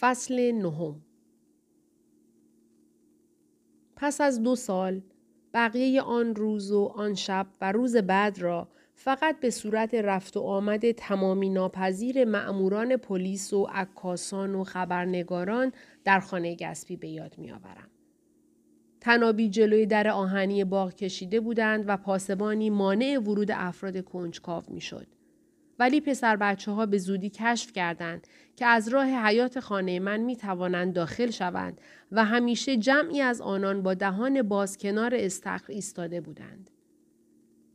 فصل نهم پس از دو سال بقیه آن روز و آن شب و روز بعد را فقط به صورت رفت و آمد تمامی ناپذیر مأموران پلیس و عکاسان و خبرنگاران در خانه گسبی به یاد میآورم. تنابی جلوی در آهنی باغ کشیده بودند و پاسبانی مانع ورود افراد کنجکاو می‌شد. ولی پسر بچه ها به زودی کشف کردند که از راه حیات خانه من می توانند داخل شوند و همیشه جمعی از آنان با دهان باز کنار استخر ایستاده بودند.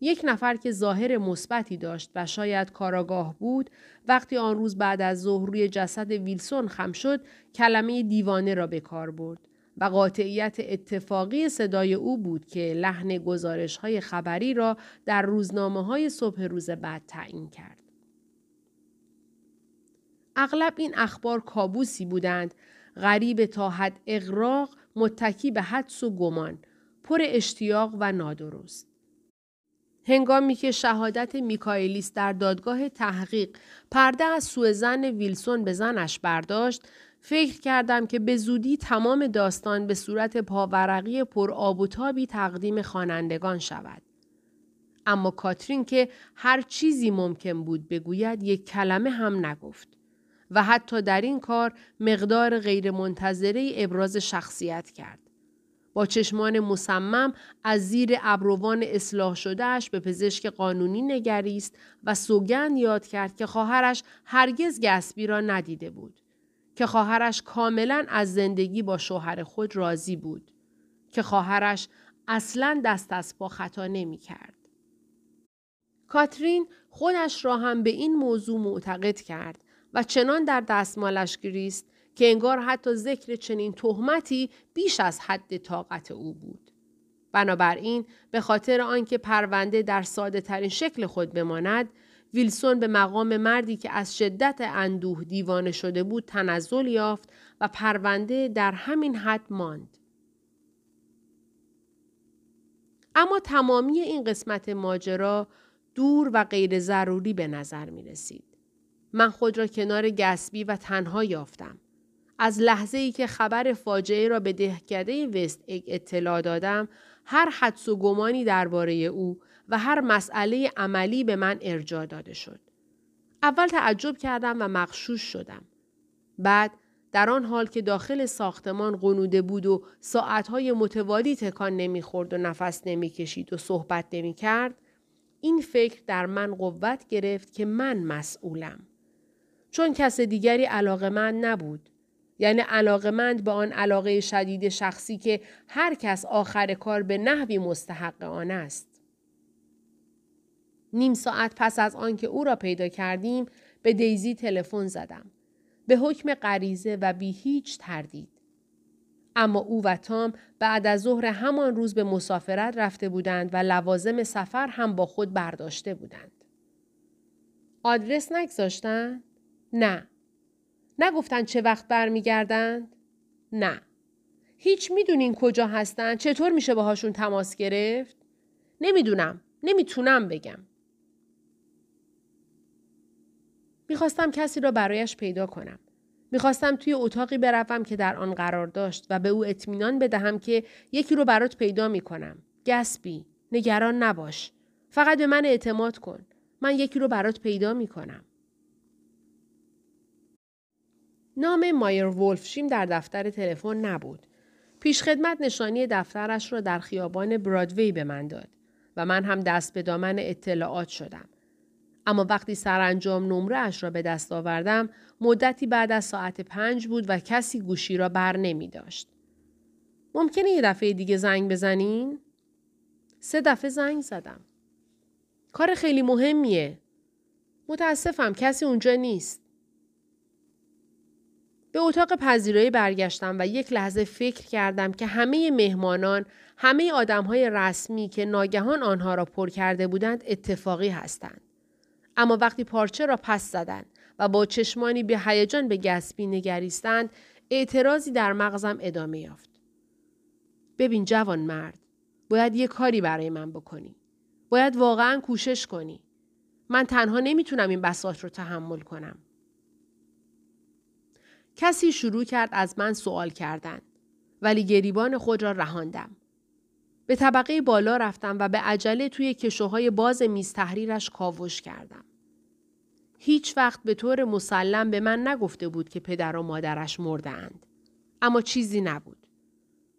یک نفر که ظاهر مثبتی داشت و شاید کاراگاه بود وقتی آن روز بعد از ظهر روی جسد ویلسون خم شد کلمه دیوانه را به کار برد و قاطعیت اتفاقی صدای او بود که لحن گزارش های خبری را در روزنامه های صبح روز بعد تعیین کرد. اغلب این اخبار کابوسی بودند غریب تا حد اغراق متکی به حدس و گمان پر اشتیاق و نادرست هنگامی که شهادت میکایلیس در دادگاه تحقیق پرده از سوء زن ویلسون به زنش برداشت فکر کردم که به زودی تمام داستان به صورت پاورقی پر آب و تابی تقدیم خوانندگان شود. اما کاترین که هر چیزی ممکن بود بگوید یک کلمه هم نگفت. و حتی در این کار مقدار غیرمنتظره ابراز شخصیت کرد. با چشمان مصمم از زیر ابروان اصلاح شدهش به پزشک قانونی نگریست و سوگند یاد کرد که خواهرش هرگز گسبی را ندیده بود. که خواهرش کاملا از زندگی با شوهر خود راضی بود. که خواهرش اصلا دست از پا خطا نمی کرد. کاترین خودش را هم به این موضوع معتقد کرد و چنان در دستمالش گریست که انگار حتی ذکر چنین تهمتی بیش از حد طاقت او بود. بنابراین به خاطر آنکه پرونده در ساده ترین شکل خود بماند ویلسون به مقام مردی که از شدت اندوه دیوانه شده بود تنزل یافت و پرونده در همین حد ماند. اما تمامی این قسمت ماجرا دور و غیر ضروری به نظر می رسید. من خود را کنار گسبی و تنها یافتم. از لحظه ای که خبر فاجعه را به دهکده وست اگ اطلاع دادم هر حدس و گمانی درباره او و هر مسئله عملی به من ارجاع داده شد. اول تعجب کردم و مخشوش شدم. بعد در آن حال که داخل ساختمان قنوده بود و ساعتهای متوالی تکان نمی‌خورد و نفس نمی‌کشید و صحبت نمی‌کرد این فکر در من قوت گرفت که من مسئولم. چون کس دیگری علاقه من نبود. یعنی علاقمند به آن علاقه شدید شخصی که هر کس آخر کار به نحوی مستحق آن است. نیم ساعت پس از آنکه او را پیدا کردیم به دیزی تلفن زدم. به حکم غریزه و بی هیچ تردید. اما او و تام بعد از ظهر همان روز به مسافرت رفته بودند و لوازم سفر هم با خود برداشته بودند. آدرس نگذاشتند؟ نه. نگفتن چه وقت برمیگردند؟ نه. هیچ می‌دونین کجا هستن؟ چطور میشه باهاشون تماس گرفت؟ نمی‌دونم. نمی‌تونم بگم. می‌خواستم کسی را برایش پیدا کنم. می‌خواستم توی اتاقی بروم که در آن قرار داشت و به او اطمینان بدهم که یکی رو برات پیدا می‌کنم. گسبی. نگران نباش. فقط به من اعتماد کن. من یکی رو برات پیدا می‌کنم. نام مایر ولفشیم در دفتر تلفن نبود. پیشخدمت نشانی دفترش را در خیابان برادوی به من داد و من هم دست به دامن اطلاعات شدم. اما وقتی سرانجام نمره اش را به دست آوردم مدتی بعد از ساعت پنج بود و کسی گوشی را بر نمی داشت. ممکنه یه دفعه دیگه زنگ بزنین؟ سه دفعه زنگ زدم. کار خیلی مهمیه. متاسفم کسی اونجا نیست. به اتاق پذیرایی برگشتم و یک لحظه فکر کردم که همه مهمانان، همه آدم های رسمی که ناگهان آنها را پر کرده بودند اتفاقی هستند. اما وقتی پارچه را پس زدند و با چشمانی به هیجان به گسبی نگریستند، اعتراضی در مغزم ادامه یافت. ببین جوان مرد، باید یه کاری برای من بکنی. باید واقعا کوشش کنی. من تنها نمی‌تونم این بساط رو تحمل کنم. کسی شروع کرد از من سوال کردن. ولی گریبان خود را رهاندم. به طبقه بالا رفتم و به عجله توی کشوهای باز میز تحریرش کاوش کردم. هیچ وقت به طور مسلم به من نگفته بود که پدر و مادرش مردند. اما چیزی نبود.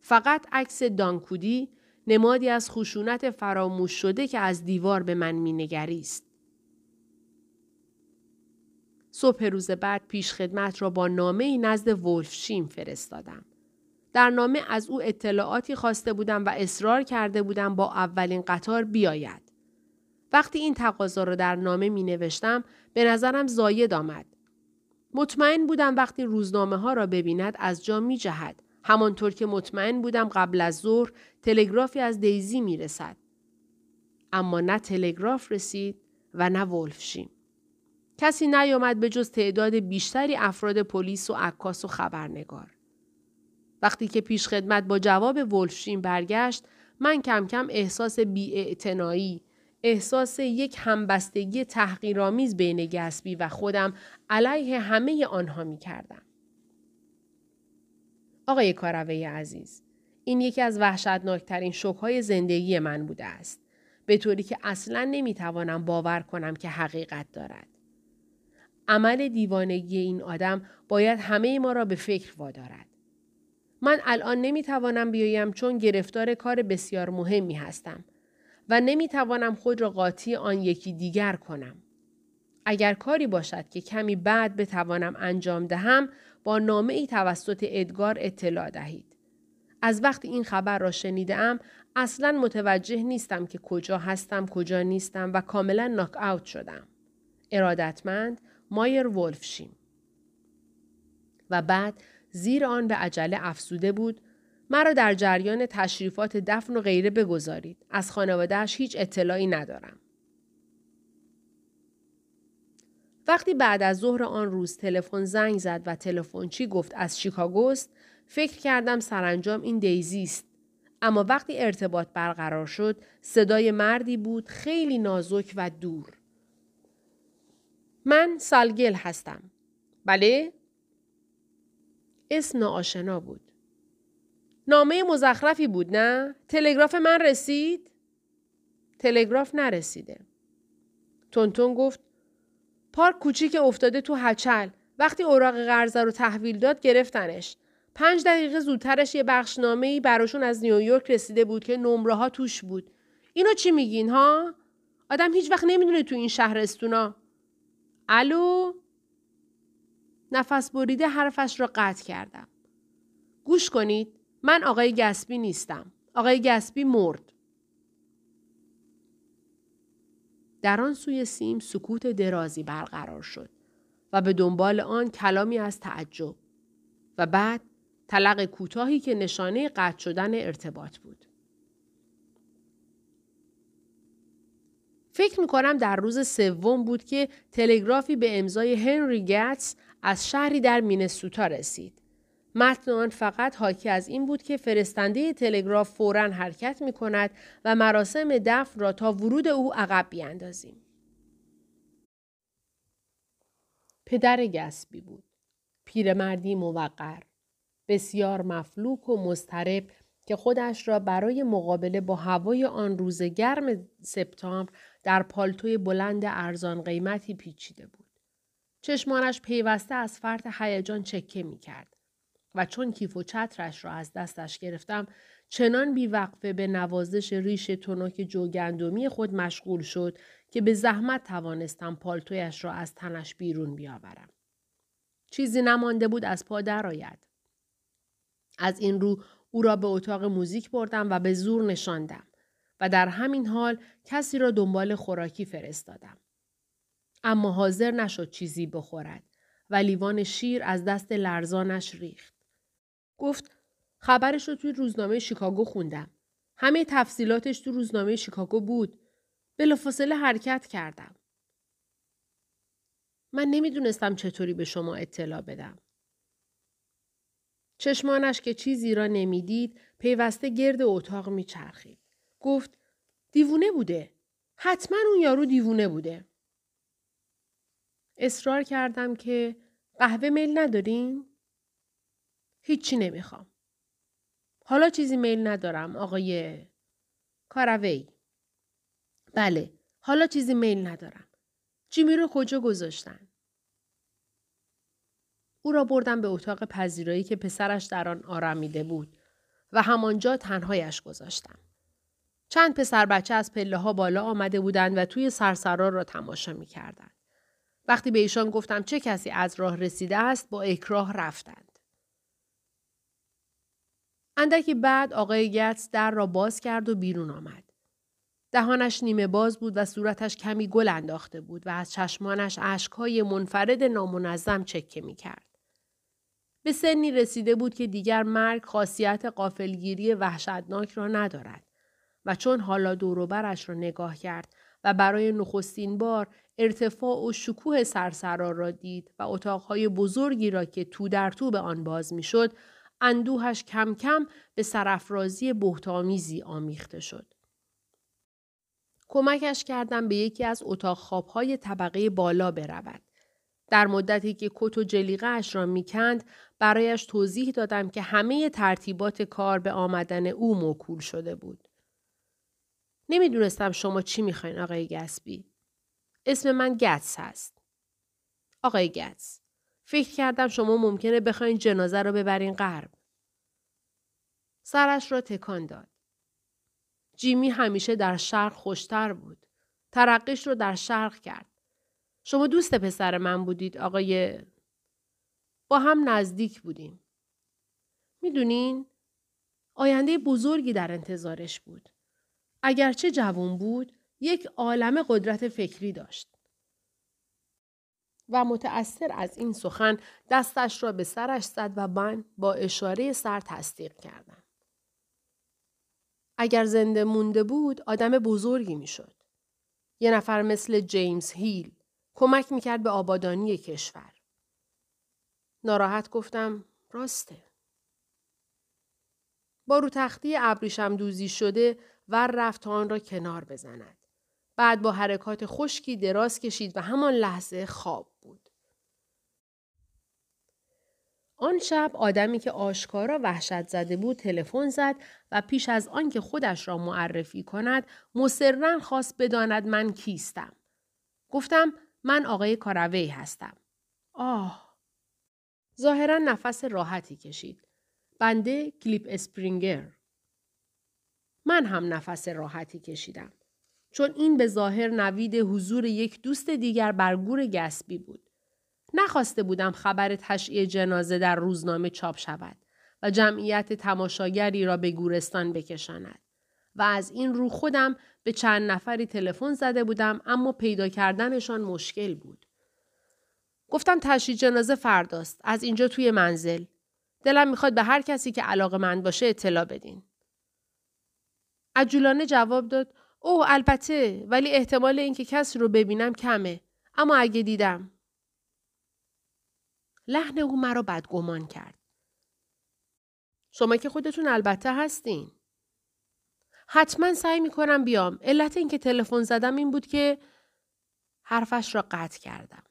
فقط عکس دانکودی نمادی از خشونت فراموش شده که از دیوار به من مینگریست. صبح روز بعد پیش خدمت را با نامه نزد ولفشیم فرستادم. در نامه از او اطلاعاتی خواسته بودم و اصرار کرده بودم با اولین قطار بیاید. وقتی این تقاضا را در نامه می نوشتم به نظرم زاید آمد. مطمئن بودم وقتی روزنامه ها را ببیند از جا می جهد. همانطور که مطمئن بودم قبل از ظهر تلگرافی از دیزی می رسد. اما نه تلگراف رسید و نه ولفشیم. کسی نیامد به جز تعداد بیشتری افراد پلیس و عکاس و خبرنگار. وقتی که پیش خدمت با جواب ولفشین برگشت من کم کم احساس بیاعتنایی احساس یک همبستگی تحقیرآمیز بین گسبی و خودم علیه همه آنها می کردم. آقای کاروه عزیز این یکی از وحشتناکترین شکهای زندگی من بوده است به طوری که اصلا نمی‌توانم باور کنم که حقیقت دارد عمل دیوانگی این آدم باید همه ما را به فکر وادارد من الان نمی‌توانم بیایم چون گرفتار کار بسیار مهمی هستم و نمی‌توانم خود را قاطی آن یکی دیگر کنم. اگر کاری باشد که کمی بعد بتوانم انجام دهم با نامه ای توسط ادگار اطلاع دهید. از وقتی این خبر را شنیدم اصلا متوجه نیستم که کجا هستم کجا نیستم و کاملا ناک اوت شدم. ارادتمند مایر ولفشیم. و بعد زیر آن به عجله افسوده بود مرا در جریان تشریفات دفن و غیره بگذارید. از خانوادهش هیچ اطلاعی ندارم. وقتی بعد از ظهر آن روز تلفن زنگ زد و تلفنچی گفت از شیکاگوست فکر کردم سرانجام این دیزی است. اما وقتی ارتباط برقرار شد صدای مردی بود خیلی نازک و دور. من سالگل هستم بله اسم ناآشنا بود. نامه مزخرفی بود نه؟ تلگراف من رسید؟ تلگراف نرسیده. تونتون گفت پارک کوچیک افتاده تو هچل. وقتی اوراق قرضه رو تحویل داد گرفتنش. پنج دقیقه زودترش یه بخشنامه ای براشون از نیویورک رسیده بود که نمره ها توش بود. اینو چی میگین ها؟ آدم هیچ وقت نمی‌دونه تو این شهر استونا. الو؟ نفس بریده حرفش را قطع کردم. گوش کنید من آقای گسبی نیستم. آقای گسبی مرد. در آن سوی سیم سکوت درازی برقرار شد و به دنبال آن کلامی از تعجب و بعد طلق کوتاهی که نشانه قطع شدن ارتباط بود. فکر می کنم در روز سوم بود که تلگرافی به امضای هنری گتس از شهری در مینسوتا رسید. متن آن فقط حاکی از این بود که فرستنده تلگراف فورا حرکت می کند و مراسم دفن را تا ورود او عقب بیاندازیم. پدر گسبی بود. پیرمردی موقر. بسیار مفلوک و مضطرب که خودش را برای مقابله با هوای آن روز گرم سپتامبر در پالتوی بلند ارزان قیمتی پیچیده بود. چشمانش پیوسته از فرط هیجان چکه می کرد. و چون کیف و چترش را از دستش گرفتم چنان بیوقفه به نوازش ریش تنک جوگندمی خود مشغول شد که به زحمت توانستم پالتویش را از تنش بیرون بیاورم. چیزی نمانده بود از پا درآید. از این رو او را به اتاق موزیک بردم و به زور نشاندم و در همین حال کسی را دنبال خوراکی فرستادم. اما حاضر نشد چیزی بخورد و لیوان شیر از دست لرزانش ریخت. گفت خبرش رو توی روزنامه شیکاگو خوندم. همه تفصیلاتش تو روزنامه شیکاگو بود. بلافاصله حرکت کردم. من نمی‌دونستم چطوری به شما اطلاع بدم. چشمانش که چیزی را نمی‌دید پیوسته گرد اتاق میچرخید. گفت دیوونه بوده. حتما اون یارو دیوونه بوده. اصرار کردم که قهوه میل نداریم؟ هیچی نمی‌خوام. حالا چیزی میل ندارم آقای کاروی. بله حالا چیزی میل ندارم. جیمی رو کجا گذاشتن؟ او را بردم به اتاق پذیرایی که پسرش در آن آرامیده بود و همانجا تنهایش گذاشتم. چند پسر بچه از پله ها بالا آمده بودند و توی سرسرا را تماشا می کردن. وقتی به ایشان گفتم چه کسی از راه رسیده است با اکراه رفتند. اندکی بعد آقای گتس در را باز کرد و بیرون آمد. دهانش نیمه باز بود و صورتش کمی گل انداخته بود و از چشمانش اشکهای منفرد نامنظم چکه می کرد. به سنی رسیده بود که دیگر مرگ خاصیت قافلگیری وحشتناک را ندارد و چون حالا دوروبرش را نگاه کرد و برای نخستین بار ارتفاع و شکوه سرسرا را دید و اتاقهای بزرگی را که تو در تو به آن باز می‌شد اندوهش کم کم به سرافرازی بهتامیزی آمیخته شد. کمکش کردم به یکی از اتاق خوابهای طبقه بالا برود. در مدتی که کت و جلیقه اش را می‌کند برایش توضیح دادم که همه ترتیبات کار به آمدن او موکول شده بود. نمی‌دونستم شما چی می‌خواین آقای گسبی. اسم من گتس هست. آقای گتس. فکر کردم شما ممکنه بخواین جنازه را ببرین غرب. سرش را تکان داد. جیمی همیشه در شرق خوشتر بود. ترقیش رو در شرق کرد. شما دوست پسر من بودید آقای با هم نزدیک بودیم. می‌دونین آینده بزرگی در انتظارش بود. اگرچه جوان بود یک عالم قدرت فکری داشت. و متأثر از این سخن دستش را به سرش زد و من با اشاره سر تصدیق کردم. اگر زنده مونده بود آدم بزرگی می‌شد. یه نفر مثل جیمز هیل کمک می‌کرد به آبادانی کشور. ناراحت گفتم راسته. با رو تختی ابریشم دوزی شده ور رفت آن را کنار بزند. بعد با حرکات خشکی دراز کشید و همان لحظه خواب بود. آن شب آدمی که آشکارا وحشت زده بود تلفن زد و پیش از آنکه خودش را معرفی کند مسررا خواست بداند من کیستم. گفتم من آقای کاروی هستم. آه. ظاهرا نفس راحتی کشید. بنده کلیپ اسپرینگر. من هم نفس راحتی کشیدم. چون این به ظاهر نوید حضور یک دوست دیگر بر گور گسبی بود. نخواسته بودم خبر تشییع جنازه در روزنامه چاپ شود و جمعیت تماشاگری را به گورستان بکشاند. و از این رو خودم به چند نفری تلفن زده بودم اما پیدا کردنشان مشکل بود. گفتم تشییع جنازه فرداست از اینجا توی منزل. دلم می‌خواد به هر کسی که علاقه من باشه اطلاع بدین. عجولانه جواب داد اوه البته ولی احتمال اینکه کسی رو ببینم کمه. اما اگه دیدم. لحن او مرا بدگمان کرد. شما که خودتون البته هستین. حتما سعی می‌کنم بیام. علت اینکه تلفن زدم این بود که حرفش را قطع کردم.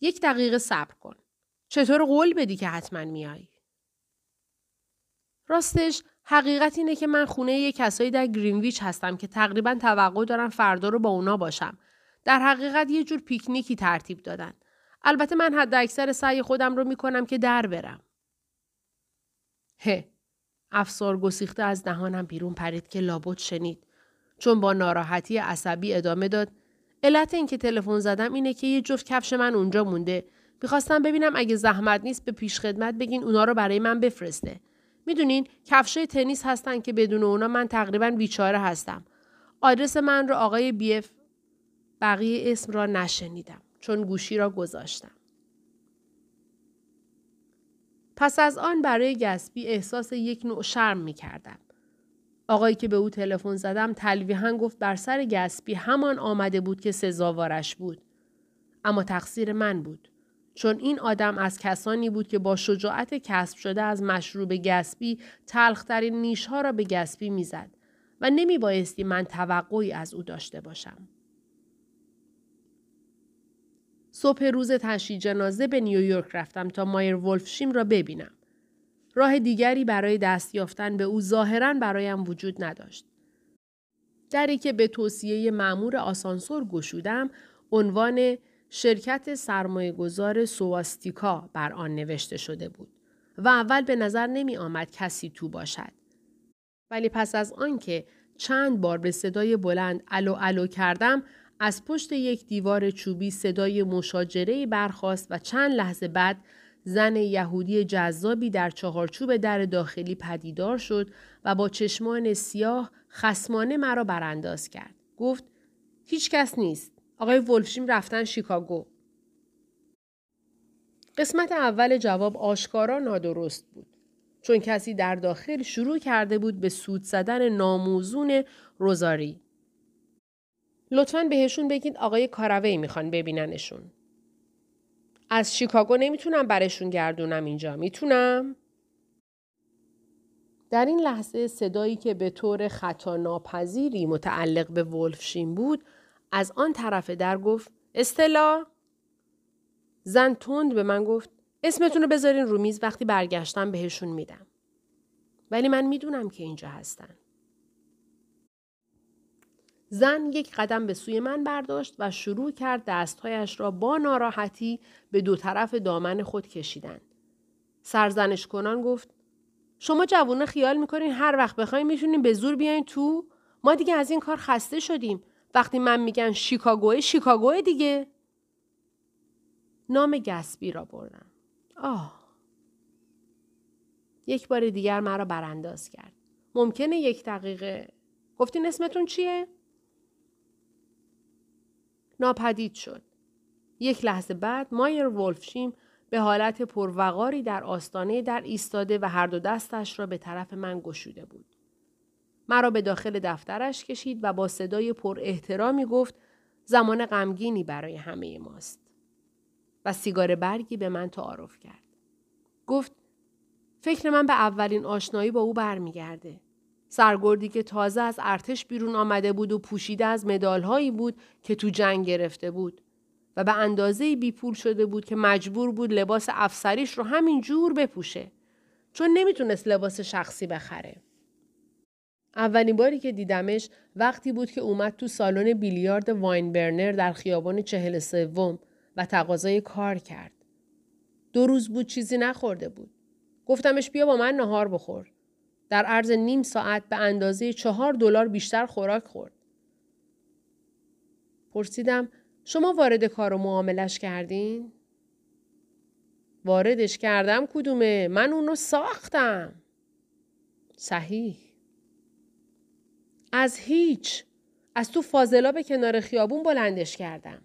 یک دقیقه صبر کن. چطور قول بدی که حتما میای؟ راستش حقیقت اینه که من خونه یک کسایی در گرینویچ هستم که تقریبا توقع دارم فردا رو با اونا باشم. در حقیقت یه جور پیکنیکی ترتیب دادن. البته من حد اکثر سعی خودم رو می‌کنم که در برم. هه. افسار گسیخته از دهانم بیرون پرید که لابد شنید. چون با ناراحتی عصبی ادامه داد. علت اینکه تلفن زدم اینه که یه جفت کفش من اونجا مونده. می‌خواستم ببینم اگه زحمت نیست به پیش خدمت بگین اونا رو برای من بفرسته. می‌دونین کفشای تنیس هستن که بدون اونا من تقریبا بیچاره هستم. آدرس من رو آقای بیف بقیه اسم را نشنیدم چون گوشی را گذاشتم. پس از آن برای گسبی احساس یک نوع شرم می کردم. آقایی که به او تلفن زدم تلویحا گفت بر سر گسبی همان آمده بود که سزاوارش بود. اما تقصیر من بود. چون این آدم از کسانی بود که با شجاعت کسب شده از مشروب گسبی تلخترین نیشها را به گسبی می‌زد و نمی بایستی من توقعی از او داشته باشم. صبح روز تشییع جنازه به نیویورک رفتم تا مایر ولفشیم را ببینم. راه دیگری برای دست یافتن به او ظاهرا برایم وجود نداشت. دری که به توصیه معمور آسانسور گشودم عنوان شرکت سرمایه گذار سواستیکا بر آن نوشته شده بود و اول به نظر نمی آمد کسی تو باشد. ولی پس از آنکه چند بار به صدای بلند الو الو کردم از پشت یک دیوار چوبی صدای مشاجره برخاست و چند لحظه بعد زن یهودی جذابی در چهارچوب در داخلی پدیدار شد و با چشمان سیاه خسمانه مرا برانداز کرد. گفت هیچ کس نیست. آقای ولفشیم رفتن شیکاگو. قسمت اول جواب آشکارا نادرست بود. چون کسی در داخل شروع کرده بود به سود زدن ناموزون روزاری. لطفا بهشون بگید آقای کاراوی می‌خوان ببیننشون. از شیکاگو نمی‌تونم برشون گردونم اینجا. می‌تونم؟ در این لحظه صدایی که به طور خطا ناپذیری متعلق به ولفشین بود از آن طرف در گفت استلا زن تند به من گفت اسمتون رو بذارین رو میز وقتی برگشتم بهشون میدم. ولی من می‌دونم که اینجا هستن. زن یک قدم به سوی من برداشت و شروع کرد دستهایش را با ناراحتی به دو طرف دامن خود کشیدن. سرزنش کنان گفت شما جوونه خیال می‌کنین هر وقت بخواین می‌تونین به زور بیاین تو؟ ما دیگه از این کار خسته شدیم. وقتی من میگن شیکاگوه شیکاگوه دیگه. نام گسبی را بردم. آه. یک بار دیگر مرا برانداز کرد. ممکنه یک دقیقه گفتین اسمتون چیه؟ ناپدید شد. یک لحظه بعد مایر ولفشیم به حالت پروقاری در آستانه در ایستاده و هر دو دستش را به طرف من گشوده بود. مرا به داخل دفترش کشید و با صدای پر احترامی گفت زمان غمگینی برای همه ماست. و سیگار برگی به من تعارف کرد. گفت فکر من به اولین آشنایی با او برمیگرده. سرگردی که تازه از ارتش بیرون آمده بود و پوشیده از مدالهایی بود که تو جنگ گرفته بود و به اندازه بیپول شده بود که مجبور بود لباس افسریش رو همین جور بپوشه چون نمی‌تونست لباس شخصی بخره. اولین باری که دیدمش وقتی بود که اومد تو سالن بیلیارد واین برنر در خیابان چهل سوم و تقاضای کار کرد. دو روز بود چیزی نخورده بود. گفتمش بیا با من نهار بخور. در عرض نیم ساعت به اندازه چهار دلار بیشتر خوراک خورد. پرسیدم شما وارد کار و معاملش کردین؟ واردش کردم کدومه؟ من اونو ساختم. صحیح. از هیچ. از تو فاضلا کنار خیابون بلندش کردم.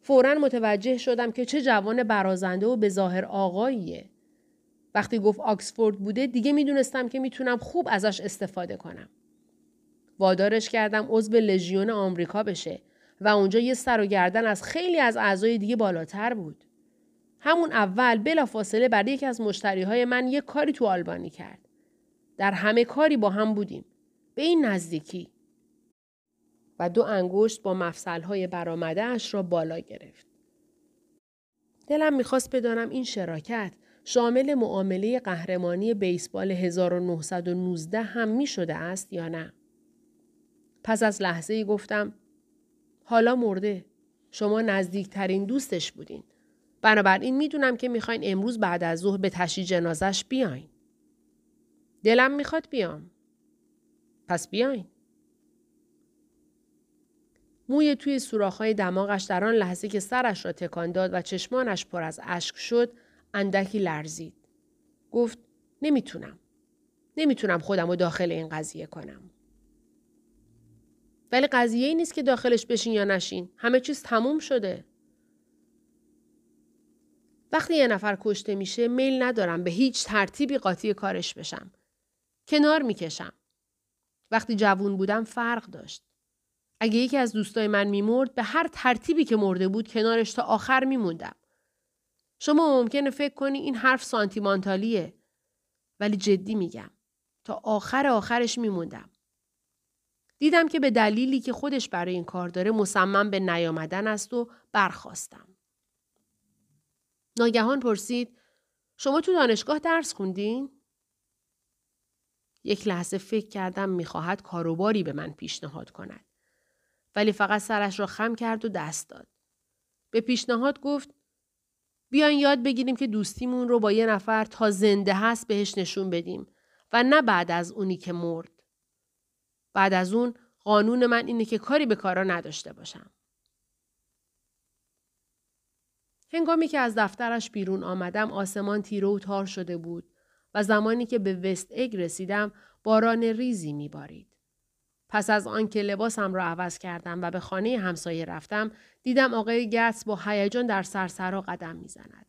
فورا متوجه شدم که چه جوان برازنده و به ظاهر آقاییه. وقتی گفت آکسفورد بوده دیگه می‌دونستم که می‌تونم خوب ازش استفاده کنم. وادارش کردم عضو لژیون آمریکا بشه و اونجا یه سر و گردن از خیلی از اعضای دیگه بالاتر بود. همون اول بلا فاصله برای یکی از مشتری های من یه کاری تو آلبانی کرد. در همه کاری با هم بودیم. به این نزدیکی. و دو انگشت با مفصل های برامده اش را بالا گرفت. دلم می‌خواست بدانم این شراکت شامل معامله قهرمانی بیسبال 1919 هم می شده است یا نه؟ پس از لحظه ای گفتم حالا مرده. شما نزدیکترین دوستش بودین. بنابراین می‌دونم که می‌خواین امروز بعد از ظهر به تشی جنازش بیاین. دلم می‌خواد بیام. پس بیاین. موی توی سوراخ‌های دماغش در آن لحظه که سرش را تکان داد و چشمانش پر از اشک شد اندکی لرزید. گفت نمی‌تونم. نمی‌تونم خودم رو داخل این قضیه کنم. ولی قضیه ای نیست که داخلش بشین یا نشین. همه چیز تموم شده. وقتی یه نفر کشته میشه میل ندارم به هیچ ترتیبی قاطی کارش بشم. کنار می‌کشم. وقتی جوون بودم فرق داشت. اگه یکی از دوستای من میمرد به هر ترتیبی که مرده بود کنارش تا آخر میموندم. شما ممکنه فکر کنی این حرف سانتیمانتالیه ولی جدی میگم تا آخر آخرش میموندم. دیدم که به دلیلی که خودش برای این کار داره مصمم به نیامدن است و برخواستم. ناگهان پرسید شما تو دانشگاه درس خوندین؟ یک لحظه فکر کردم می‌خواهد کاروباری به من پیشنهاد کند. ولی فقط سرش را خم کرد و دست داد. به پیشنهاد گفت بیاین یاد بگیریم که دوستیمون رو با یه نفر تا زنده هست بهش نشون بدیم و نه بعد از اونی که مرد. بعد از اون قانون من اینه که کاری به کارا نداشته باشم. هنگامی که از دفترش بیرون آمدم آسمان تیره و تار شده بود و زمانی که به وست اگ رسیدم باران ریزی میبارید. پس از آنکه لباسم را عوض کردم و به خانه همسایه رفتم دیدم آقای گتس با هیجان در سرسرا قدم می‌زند.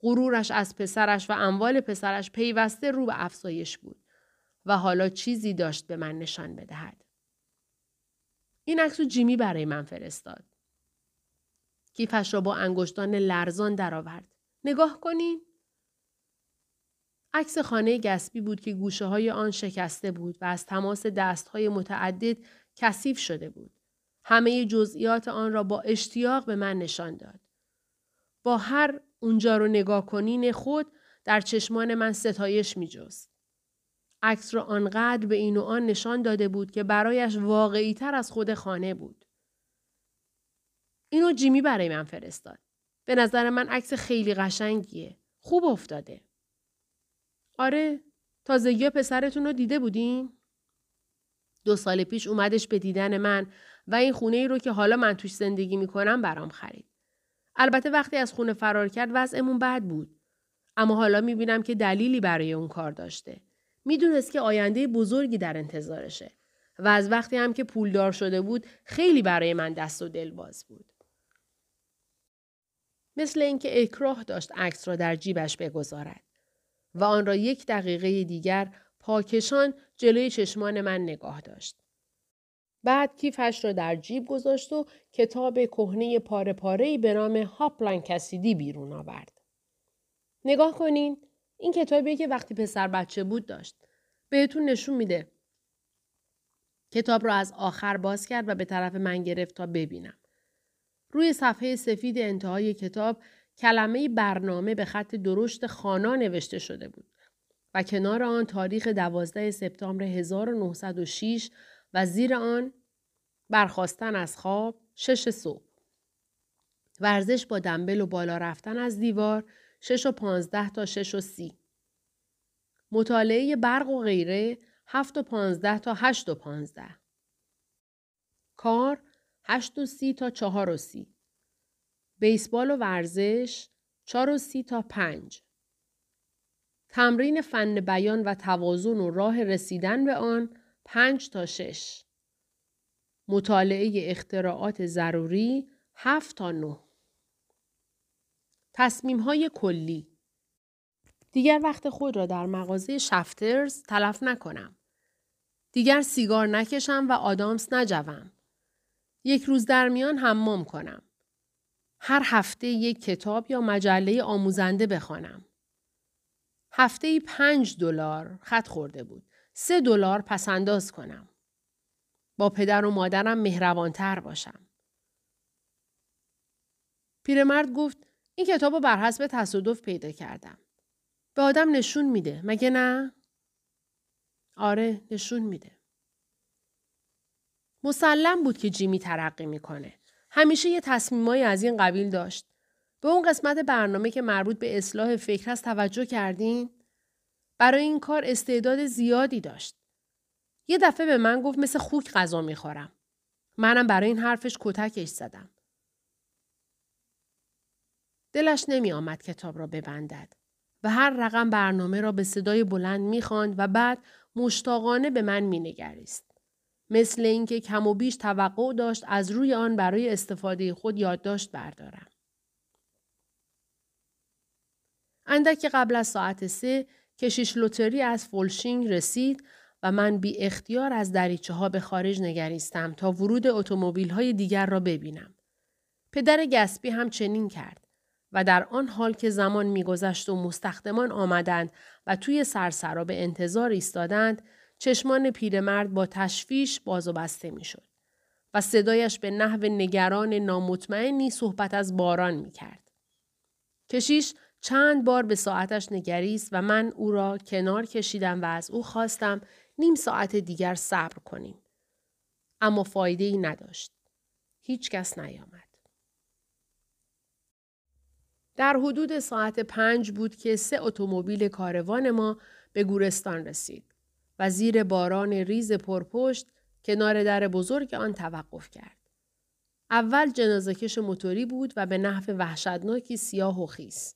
غرورش از پسرش و اموال پسرش پیوسته رو به افزایش بود و حالا چیزی داشت به من نشان بدهد. این عکس جیمی برای من فرستاد. کیفش را با انگشتان لرزان درآورد. نگاه کنین. عکس خانه گسبی بود که گوشه های آن شکسته بود و از تماس دست های متعدد کثیف شده بود. همه جزئیات آن را با اشتیاق به من نشان داد. با هر اونجا رو نگاه کنین خود در چشمان من ستایش می جست. عکس را آنقدر به این و آن نشان داده بود که برایش واقعی تر از خود خانه بود. اینو جیمی برای من فرستاد. به نظر من عکس خیلی قشنگیه. خوب افتاده. آره تازگی پسرتون رو دیده بودیم؟ دو سال پیش اومدش به دیدن من و این خونه ای رو که حالا من توش زندگی می‌کنم برام خرید. البته وقتی از خونه فرار کرد وضعمون بد بود. اما حالا می‌بینم که دلیلی برای اون کار داشته. می‌دونست که آینده بزرگی در انتظارشه. و از وقتی هم که پولدار شده بود خیلی برای من دست و دل باز بود. مثل اینکه اکراه داشت عکس را در جیبش بگذارد. و آن را یک دقیقه دیگر پاکشان جلوی چشمان من نگاه داشت. بعد کیفش را در جیب گذاشت و کتاب کهنه پاره پاره به نام هاپلان کسیدی بیرون آورد. نگاه کنین این کتابیه که وقتی پسر بچه بود داشت. بهتون نشون میده. کتاب را از آخر باز کرد و به طرف من گرفت تا ببینم. روی صفحه سفید انتهای کتاب کلمه برنامه به خط درشت خانا نوشته شده بود و کنار آن تاریخ 12 سپتامبر 1906 و زیر آن برخواستن از خواب شش صبح. ورزش با دنبل و بالا رفتن از دیوار 6 و 15 تا 6 و 30. مطالعه برق و غیره 7 و 15 تا 8 و 15. کار 8 و 30 تا 4 و 30. بیسبال و ورزش 4 و 30 تا 5. تمرین فن بیان و توازن و راه رسیدن به آن 5 تا 6. مطالعه اختراعات ضروری 7 تا 9. تصمیم های کلی دیگر وقت خود را در مغازه شفترز تلف نکنم. دیگر سیگار نکشم و آدامس نجوم. یک روز در میان حمام کنم. هر هفته یک کتاب یا مجله آموزنده بخوانم. هفته ای پنج دلار خط خورده بود. سه دلار پسنداز کنم. با پدر و مادرم مهربانتر باشم. پیرمرد گفت این کتاب رو بر حسب تصادف پیدا کردم. به آدم نشون میده. مگه نه؟ آره نشون میده. مسلم بود که جیمی ترقی می‌کنه. همیشه یه تصمیمایی از این قبیل داشت. به اون قسمت برنامه که مربوط به اصلاح فکر هست توجه کردین؟ برای این کار استعداد زیادی داشت. یه دفعه به من گفت مثل خوک غذا می‌خورم. منم برای این حرفش کتکش زدم. دلش نمی آمد کتاب را ببندد و هر رقم برنامه را به صدای بلند می‌خواند و بعد مشتاقانه به من مینگریست. مثل اینکه کم و بیش توقع داشت از روی آن برای استفاده خود یادداشت بردارم. اندک قبل از ساعت سه کشیش لوتری از فلاشینگ رسید و من بی اختیار از دریچه ها به خارج نگریستم تا ورود اتومبیل های دیگر را ببینم. پدر گسبی هم چنین کرد و در آن حال که زمان میگذشت و مستخدمان آمدند و توی سرسرا به انتظار ایستادند چشمان پیرمرد با تشویش باز و بسته می‌شد و صدایش به نحو نگران نامطمئنی صحبت از باران می کرد. کشیش چند بار به ساعتش نگریست و من او را کنار کشیدم و از او خواستم نیم ساعت دیگر صبر کنیم. اما فایده ای نداشت. هیچ کس نیامد. در حدود ساعت پنج بود که سه اتومبیل کاروان ما به گورستان رسید و زیر باران ریز پرپشت کنار در بزرگ آن توقف کرد. اول جنازکش موتوری بود و به نحو وحشتناکی سیاه و خیس.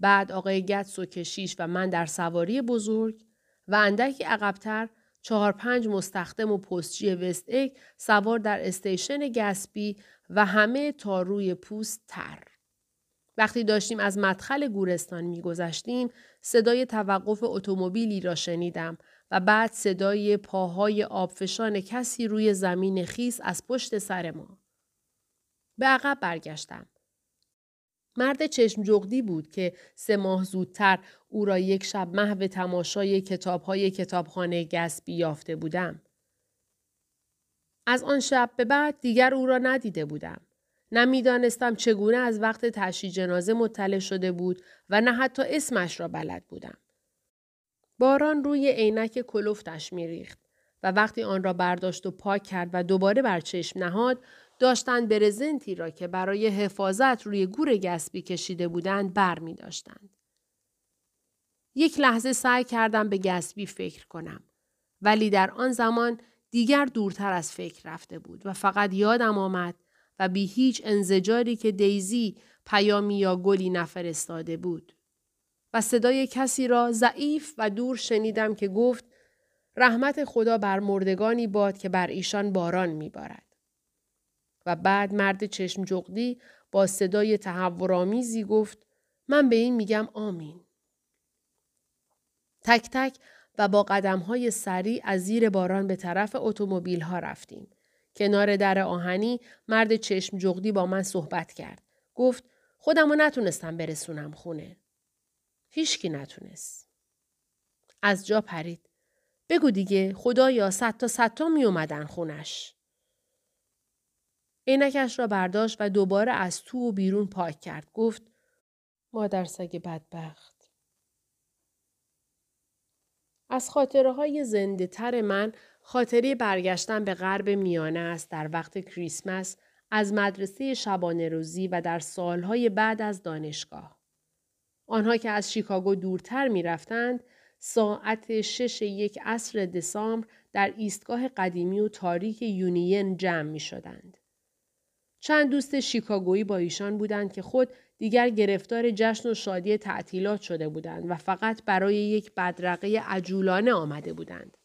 بعد آقای گتس و کشیش و من در سواری بزرگ و اندکی عقبتر چهار پنج مستخدم و پستچی وست اگ سوار در استیشن گسبی و همه تا روی پوست تر. وقتی داشتیم از مدخل گورستان میگذشتیم صدای توقف اتومبیلی را شنیدم و بعد صدای پاهای آبفشان کسی روی زمین خیس از پشت سر ما. به عقب برگشتم. مرد چشم جغدی بود که سه ماه زودتر او را یک شب محو تماشای کتابهای کتابخانه گسبی یافته بودم. از آن شب به بعد دیگر او را ندیده بودم. نمی‌دانستم چگونه از وقت تشییع جنازه مطلع شده بود و نه حتی اسمش را بلد بودم. باران روی عینک کلفتش میریخت و وقتی آن را برداشت و پاک کرد و دوباره بر چشم نهاد داشتند برزنتی را که برای حفاظت روی گور گسبی کشیده بودند بر می. یک لحظه سعی کردم به گسبی فکر کنم. ولی در آن زمان دیگر دورتر از فکر رفته بود و فقط یادم آمد و بی هیچ انزجاری که دیزی پیامی یا گلی نفرستاده بود. و صدای کسی را ضعیف و دور شنیدم که گفت رحمت خدا بر مردگانی باد که بر ایشان باران میبارد. و بعد مرد چشم جغدی با صدای تحورآمیزی گفت من به این میگم آمین. تک تک و با قدم های سریع از زیر باران به طرف اتومبیل ها رفتیم. کنار در آهنی مرد چشم جغدی با من صحبت کرد. گفت خودمو نتونستم برسونم خونه. هیچکی نتونست. از جا پرید. بگو دیگه خدایا صد تا صد تا می اومدن خونش. عینکش را برداشت و دوباره از تو و بیرون پاک کرد. گفت مادر سگ بدبخت. از خاطره های زنده تر من خاطره برگشتن به غرب میانه است در وقت کریسمس از مدرسه شبانه روزی و در سالهای بعد از دانشگاه. آنها که از شیکاگو دورتر می رفتند، ساعت شش یک عصر دسامبر در ایستگاه قدیمی و تاریک یونین جمع می شدند. چند دوست شیکاگویی با ایشان بودند که خود دیگر گرفتار جشن و شادی تعطیلات شده بودند و فقط برای یک بدرقه عجولانه آمده بودند.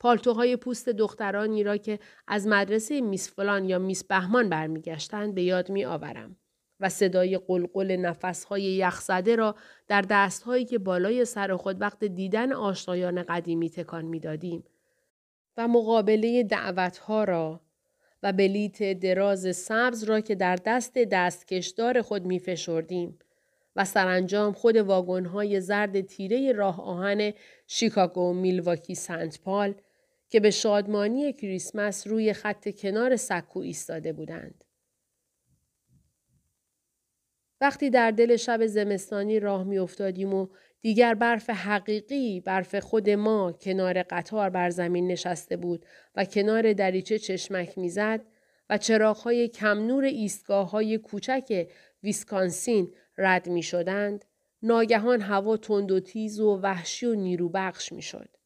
پالتوهای پوست دخترانی را که از مدرسه میس فلان یا میس بهمان برمیگشتند به یاد می آورم و صدای قلقل نفسهای یخزده را در دستهایی که بالای سر خود وقت دیدن آشنایان قدیمی تکان می‌دادیم و مقابله دعوتها را و بلیت دراز سبز را که در دست دستکشدار خود می فشردیم و سرانجام خود واگنهای زرد تیره راه آهن شیکاگو میلواکی سنت پال که به شادمانی کریسمس روی خط کنار سکو ایستاده بودند. وقتی در دل شب زمستانی راه می افتادیم و دیگر برف حقیقی برف خود ما کنار قطار بر زمین نشسته بود و کنار دریچه چشمک می‌زد و چراغهای کم نور ایستگاه های کوچک ویسکانسین رد می شدند، ناگهان هوا تند و تیز و وحشی و نیروبخش می شد.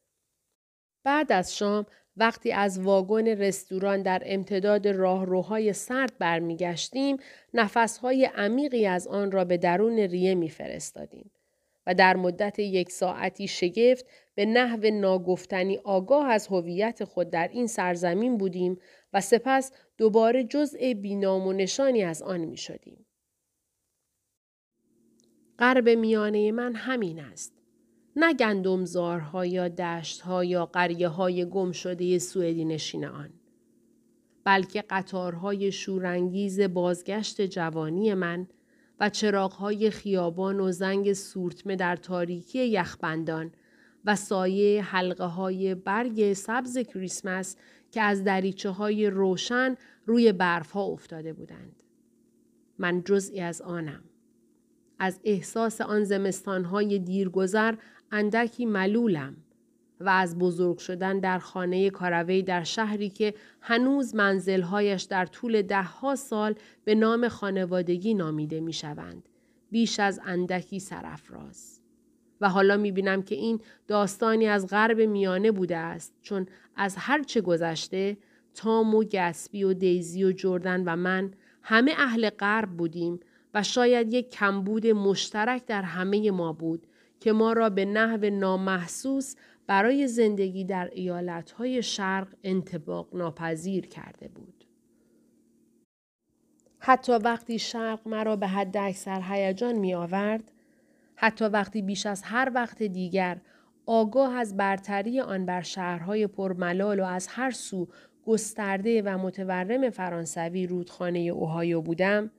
بعد از شام وقتی از واگن رستوران در امتداد راهروهای سرد برمیگشتیم نفسهای عمیقی از آن را به درون ریه میفرستادیم و در مدت یک ساعتی شگفت به نحو ناگفتنی آگاه از هویت خود در این سرزمین بودیم و سپس دوباره جزء بینام و نشانی از آن می شدیم. غرب میانه من همین است. نه گندمزارها یا دشتها یا قریه های گم شده سوئدی نشین آن. بلکه قطارهای شورانگیز بازگشت جوانی من و چراغهای خیابان و زنگ سورتمه در تاریکی یخبندان و سایه حلقه های برگ سبز کریسمس که از دریچه های روشن روی برف ها افتاده بودند. من جزئی از آنم. از احساس آن زمستان های دیرگذر اندکی ملولم و از بزرگ شدن در خانه کاروی در شهری که هنوز منزلهایش در طول دهها سال به نام خانوادگی نامیده می شوند. بیش از اندکی سرفراز. و حالا می بینم که این داستانی از غرب میانه بوده است چون از هرچه گذشته تام و گسبی و دیزی و جردن و من همه اهل غرب بودیم و شاید یک کمبود مشترک در همه ما بود که ما را به نحو نامحسوس برای زندگی در ایالتهای شرق انتباق ناپذیر کرده بود. حتی وقتی شرق مرا به حد اکثر هیجان می آورد، حتی وقتی بیش از هر وقت دیگر آگاه از برتری آن بر شهرهای پرملال و از هر سو گسترده و متورم فرانسوی رودخانه اوهایو بودم،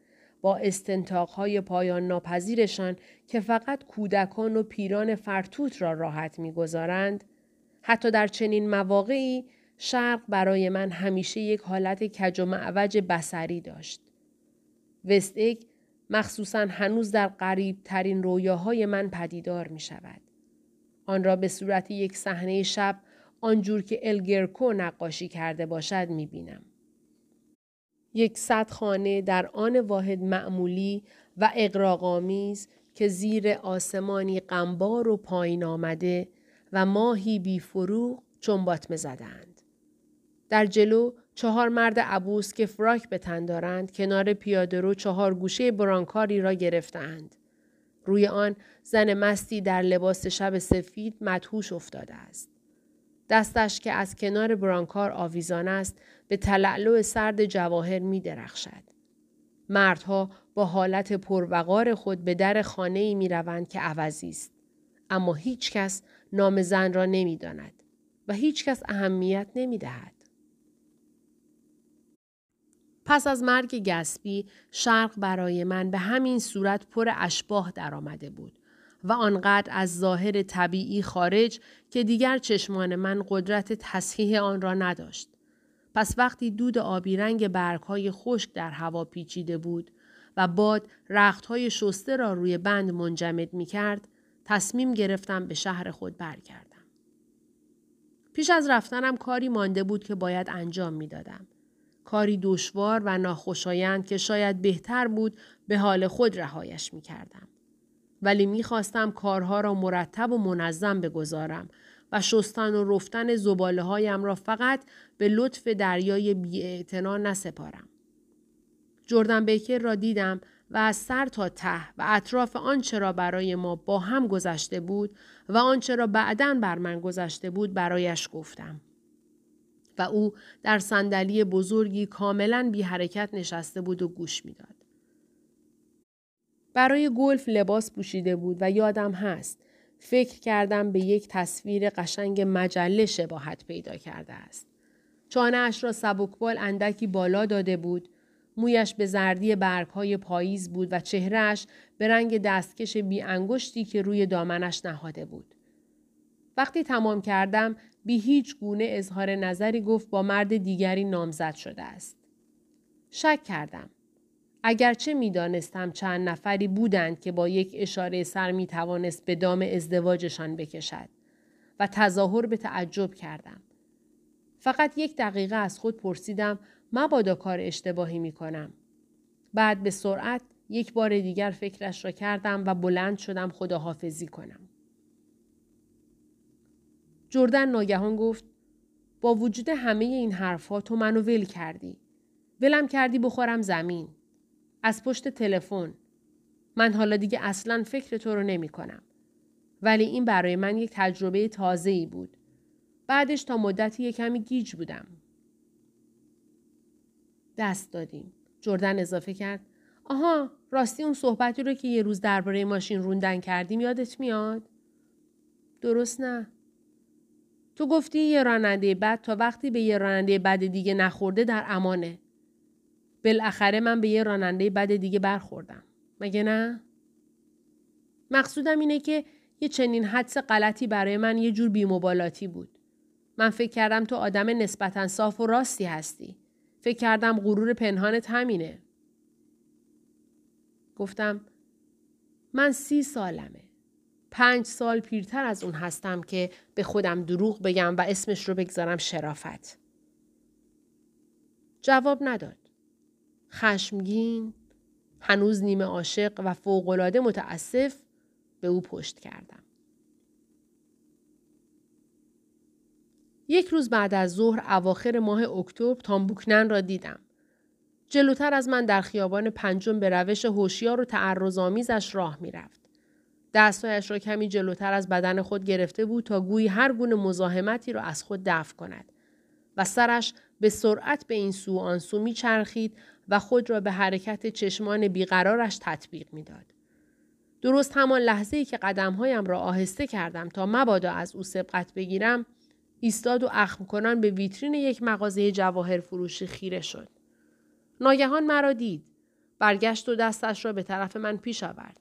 با استنتاقهای پایان ناپذیرشان که فقط کودکان و پیران فرتوت را راحت می‌گذارند حتی در چنین مواقعی شرق برای من همیشه یک حالت کج و معوج بسری داشت. وستیک مخصوصا هنوز در قریب ترین رویاهای من پدیدار می شود. آن را به صورت یک صحنه شب آنجور که الگرکو نقاشی کرده باشد می بینم. یک صد خانه در آن واحد معمولی و اقراقامیز که زیر آسمانی قنبار و پایین آمده و ماهی بی فروغ چنباتمه زدند. در جلو چهار مرد عبوس که فراک به تن دارند کنار پیاده رو چهار گوشه برانکاری را گرفتند. روی آن زن مستی در لباس شب سفید مدهوش افتاده است. دستش که از کنار برانکار آویزان است به تلعلو سرد جواهر می درخشد. مردها با حالت پروقار خود به در خانه ای می روند که عوضی است. اما هیچ کس نام زن را نمی داند و هیچ کس اهمیت نمی دهد. پس از مرگ گسبی شرق برای من به همین صورت پر اشباه درآمده بود و آنقدر از ظاهر طبیعی خارج که دیگر چشمان من قدرت تصحیح آن را نداشت. پس وقتی دود آبی رنگ برگهای خشک در هوا پیچیده بود و باد رختهای شسته را روی بند منجمد می کرد، تصمیم گرفتم به شهر خود برگردم. پیش از رفتنم کاری مانده بود که باید انجام می دادم. کاری دشوار و ناخوشایند که شاید بهتر بود به حال خود رهایش می کردم. ولی می خواستم کارها را مرتب و منظم بگذارم و شستن و رفتن زباله هایم را فقط به لطف دریای بیاعتنا نسپارم. جردن بیکر را دیدم و از سر تا ته و اطراف آنچه را برای ما با هم گذشته بود و آنچه را بعدا بر من گذشته بود برایش گفتم. و او در صندلی بزرگی کاملا بی حرکت نشسته بود و گوش می‌داد. برای گلف لباس پوشیده بود و یادم هست فکر کردم به یک تصویر قشنگ مجله شباهت پیدا کرده است. چانه اش را سبکبال اندکی بالا داده بود مویش به زردی برگهای پاییز بود و چهرهش به رنگ دستکش بی انگشتی که روی دامنش نهاده بود. وقتی تمام کردم بی هیچ گونه اظهار نظری گفت با مرد دیگری نامزد شده است. شک کردم. اگرچه می دانستم چند نفری بودند که با یک اشاره سر می توانست به دام ازدواجشان بکشد و تظاهر به تعجب کردم. فقط یک دقیقه از خود پرسیدم مبادا کار اشتباهی می کنم. بعد به سرعت یک بار دیگر فکرش را کردم و بلند شدم خداحافظی کنم. جردن ناگهان گفت با وجود همه این حرفها تو منو ول کردی. ولم کردی بخورم زمین. از پشت تلفن. من حالا دیگه اصلا فکر تو رو نمی کنم. ولی این برای من یک تجربه تازه ای بود. بعدش تا مدتی یک کمی گیج بودم. دست دادیم. جردن اضافه کرد. آها راستی اون صحبتی رو که یه روز درباره ماشین روندن کردیم یادت میاد؟ درست نه. تو گفتی یه راننده بد تا وقتی به یه راننده بد دیگه نخورده در امانه. بالاخره من به یه راننده بد دیگه برخوردم. مگه نه؟ مقصودم اینه که یه چنین حدس غلطی برای من یه جور بیمبالاتی بود. من فکر کردم تو آدم نسبتا صاف و راستی هستی. فکر کردم غرور پنهانت همینه. گفتم من سی سالمه. پنج سال پیرتر از اون هستم که به خودم دروغ بگم و اسمش رو بگذارم شرافت. جواب نداد. خشمگین، هنوز نیمه عاشق و فوقالعاده متاسف به او پشت کردم. یک روز بعد از ظهر اواخر ماه اکتبر تامبوکنن را دیدم. جلوتر از من در خیابان پنجم به روش هوشیار و تعرضآمیزش راه می‌رفت. دستهایش را کمی جلوتر از بدن خود گرفته بود تا گویی هر گونه مزاحمتی را از خود دفع کند و سرش به سرعت به این سو آن سو میچرخید و خود را به حرکت چشمان بیقرارش تطبیق می‌داد. درست همان لحظه ای که قدمهایم را آهسته کردم تا مبادا از او سبقت بگیرم ایستاد و اخم کنان به ویترین یک مغازه جواهر فروشی خیره شد. ناگهان مرا دید. برگشت و دستش را به طرف من پیش آورد.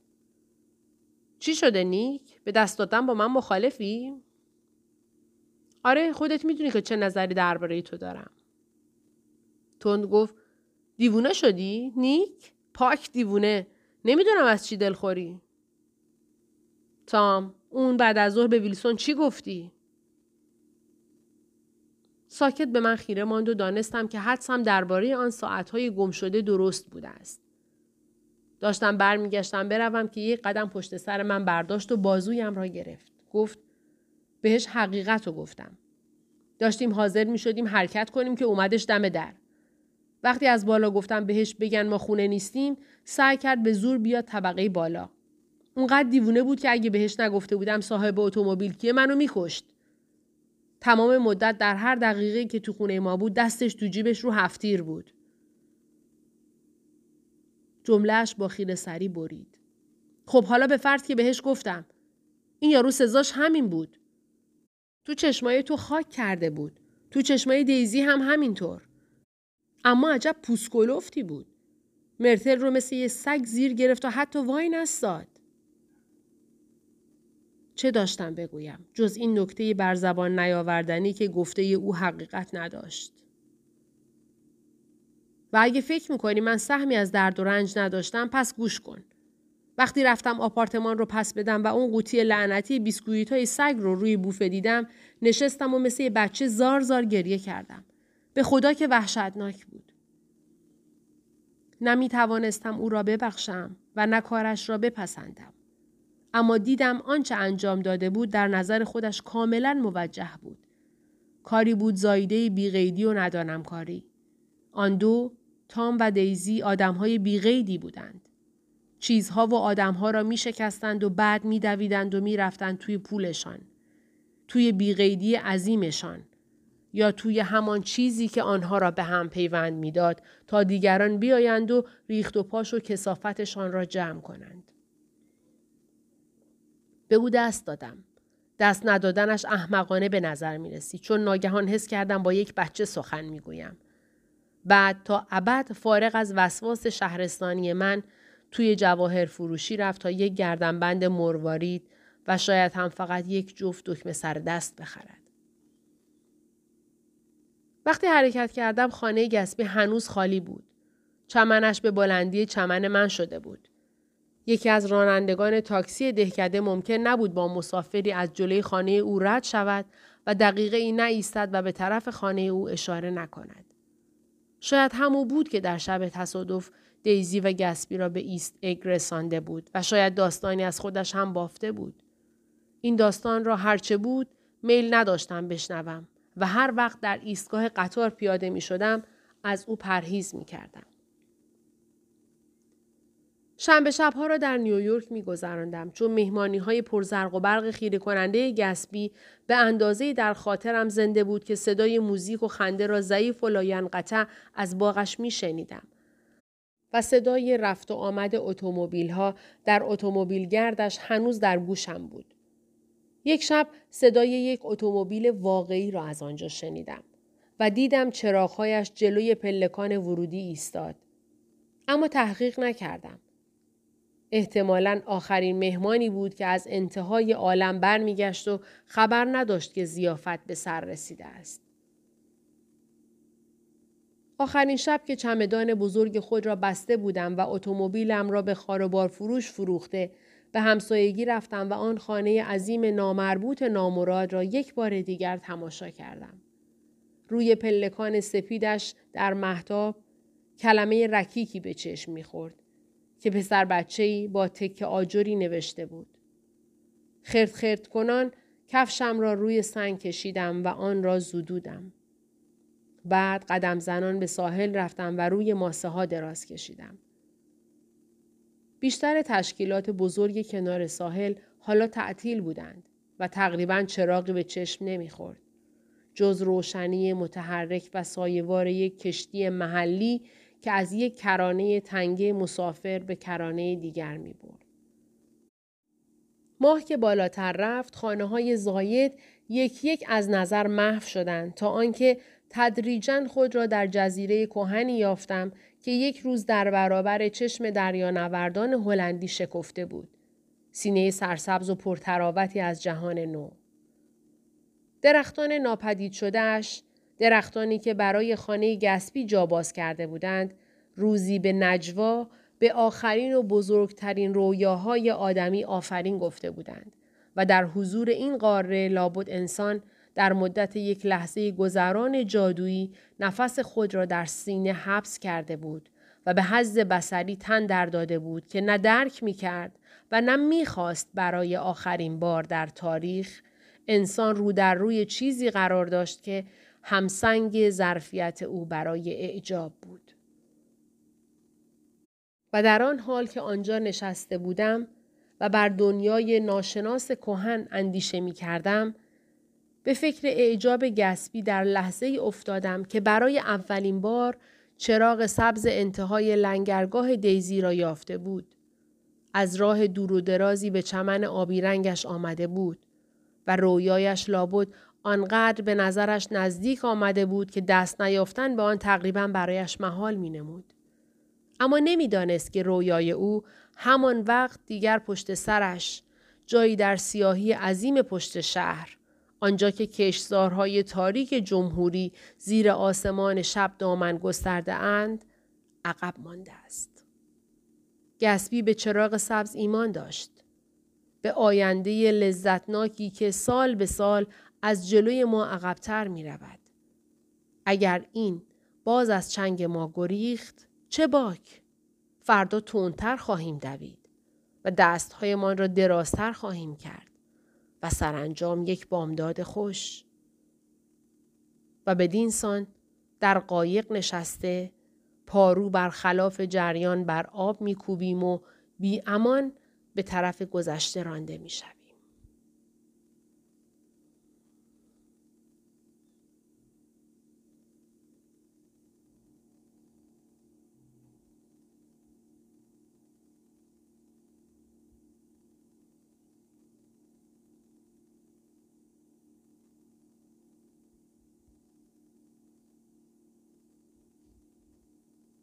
چی شده نیک؟ به دست دادن با من مخالفی؟ آره خودت می‌دونی که چه نظری درباره تو دارم. تند گفت دیوونه شدی؟ نیک؟ پاک دیوونه. نمی‌دونم از چی دلخوری. تام اون بعد از ظهر به ویلسون چی گفتی؟ ساکت به من خیره ماند و دانستم که حدسم درباره آن ساعتهای گم شده درست بوده است. داشتم برمیگشتم بروم که یک قدم پشت سر من برداشت و بازویم را گرفت. گفت بهش حقیقت رو گفتم. داشتیم حاضر می شدیم حرکت کنیم که اومدش دم در. وقتی از بالا گفتم بهش بگن ما خونه نیستیم سعی کرد به زور بیاد طبقه بالا. اونقدر دیوونه بود که اگه بهش نگفته بودم صاحب اتومبیل کیه منو میکشت. تمام مدت در هر دقیقه که تو خونه ما بود دستش تو جیبش رو هفتیر بود. جملهش با خیره سری برید. خب حالا به فرض که بهش گفتم. این یارو سزاش همین بود. تو چشمای تو خاک کرده بود. تو چشمای دیزی هم همینطور. اما عجب پوسکلفتی بود. مرتل رو مثل یه سگ زیر گرفت و حتی وای نستاد. چه داشتم بگویم جز این نکته بر زبان نیاوردنی که گفته او حقیقت نداشت. و اگه فکر می‌کنی من سهمی از درد و رنج نداشتم پس گوش کن. وقتی رفتم آپارتمان رو پس بدم و اون قوطی لعنتی بیسکویت های سگ رو روی بوفه دیدم نشستم و مثل یه بچه زار زار گریه کردم. به خدا که وحشتناک بود. نمی توانستم او را ببخشم و نه کارش را بپسندم. اما دیدم آنچه انجام داده بود در نظر خودش کاملا موجه بود. کاری بود زایده بیغیدی و ندانم کاری. آن دو تام و دیزی آدمهای بیغیدی بودند. چیزها و آدمها را می شکستند و بعد می دویدند و می رفتند توی پولشان. توی بیغیدی عظیمشان. یا توی همان چیزی که آنها را به هم پیوند می‌داد تا دیگران بیایند و ریخت و پاش و کسافتشان را جمع کنند. به او دست دادم. دست ندادنش احمقانه به نظر می رسید چون ناگهان حس کردم با یک بچه سخن می گویم. بعد تا ابد فارغ از وسواس شهرستانی من توی جواهر فروشی رفت تا یک گردنبند مروارید و شاید هم فقط یک جفت دکمه سر دست بخرد. وقتی حرکت کردم خانه گسبی هنوز خالی بود. چمنش به بلندی چمن من شده بود. یکی از رانندگان تاکسی دهکده ممکن نبود با مسافری از جلوی خانه او رد شود و دقیقه ای نایستد و به طرف خانه او اشاره نکند. شاید همو بود که در شب تصادف دیزی و گسبی را به ایست اگ رسانده بود و شاید داستانی از خودش هم بافته بود. این داستان را هرچه بود میل نداشتم بشنوم و هر وقت در ایستگاه قطار پیاده می شدم از او پرهیز می کردم. شنبه شبها را در نیویورک می گذراندم چون مهمانی های پرزرق و برق خیره کننده گتسبی به اندازه‌ای در خاطرم زنده بود که صدای موزیک و خنده را ضعیف و لاینقطع از باغش می شنیدم. و صدای رفت و آمد اتومبیل ها در اتومبیل گردش هنوز در گوشم بود. یک شب صدای یک اتومبیل واقعی را از آنجا شنیدم و دیدم چراغهایش جلوی پلکان ورودی ایستاد. اما تحقیق نکردم. احتمالا آخرین مهمانی بود که از انتهای عالم برمیگشت و خبر نداشت که زیافت به سر رسیده است. آخرین شب که چمدان بزرگ خود را بسته بودم و اتومبیلم را به خاروبار فروش فروخته به همسایگی رفتم و آن خانه عظیم نامربوط نامراد را یک بار دیگر تماشا کردم. روی پلکان سپیدش در محتاب کلمه رکیکی به چشم می‌خورد که پسر بچه‌ای با تک آجری نوشته بود. خرد خرد کنان کفشم را روی سنگ کشیدم و آن را زدودم. بعد قدم زنان به ساحل رفتم و روی ماسه ها دراز کشیدم. بیشتر تشکیلات بزرگ کنار ساحل حالا تعطیل بودند و تقریبا چراغی به چشم نمی‌خورد. جز روشنی متحرک و سایوار یک کشتی محلی که از یک کرانه تنگه مسافر به کرانه دیگر می برد. ماه که بالاتر رفت خانه های زاید یک یک از نظر محو شدند تا آنکه تدریجا خود را در جزیره کوهنی یافتم که یک روز در برابر چشم دریانوردان هلندی شکفته بود. سینه سرسبز و پرتراوتی از جهان نو. درختان ناپدید شدهش، درختانی که برای خانه گسبی جا باز کرده بودند، روزی به نجوا به آخرین و بزرگترین رویاهای آدمی آفرین گفته بودند و در حضور این قاره لابد انسان در مدت یک لحظه گذران جادویی نفس خود را در سینه حبس کرده بود و به حز بسری تن در داده بود که نه درک می کرد و نه می خواست برای آخرین بار در تاریخ انسان رو در روی چیزی قرار داشت که همسنگ ظرفیت او برای اعجاب بود. و در آن حال که آنجا نشسته بودم و بر دنیای ناشناس کهن اندیشه می کردم، به فکر اعجاب گسبی در لحظه ای افتادم که برای اولین بار چراغ سبز انتهای لنگرگاه دیزی را یافته بود. از راه دور و درازی به چمن آبی رنگش آمده بود و رویایش لابد آنقدر به نظرش نزدیک آمده بود که دست نیافتن به آن تقریبا برایش محال می نمود. اما نمی‌دانست که رویای او همان وقت دیگر پشت سرش جایی در سیاهی عظیم پشت شهر آنجا که کشزارهای تاریک جمهوری زیر آسمان شب دامن گسترده اند عقب مانده است. گسبی به چراغ سبز ایمان داشت. به آینده لذتناکی که سال به سال از جلوی ما عقبتر می رود. اگر این باز از چنگ ما گریخت چه باک؟ فردا تونتر خواهیم دوید و دستهایمان را درازتر خواهیم کرد و سرانجام یک بامداد خوش. و بدین سان در قایق نشسته پارو بر خلاف جریان بر آب میکوبیم و بی امان به طرف گذشته رانده می‌شویم.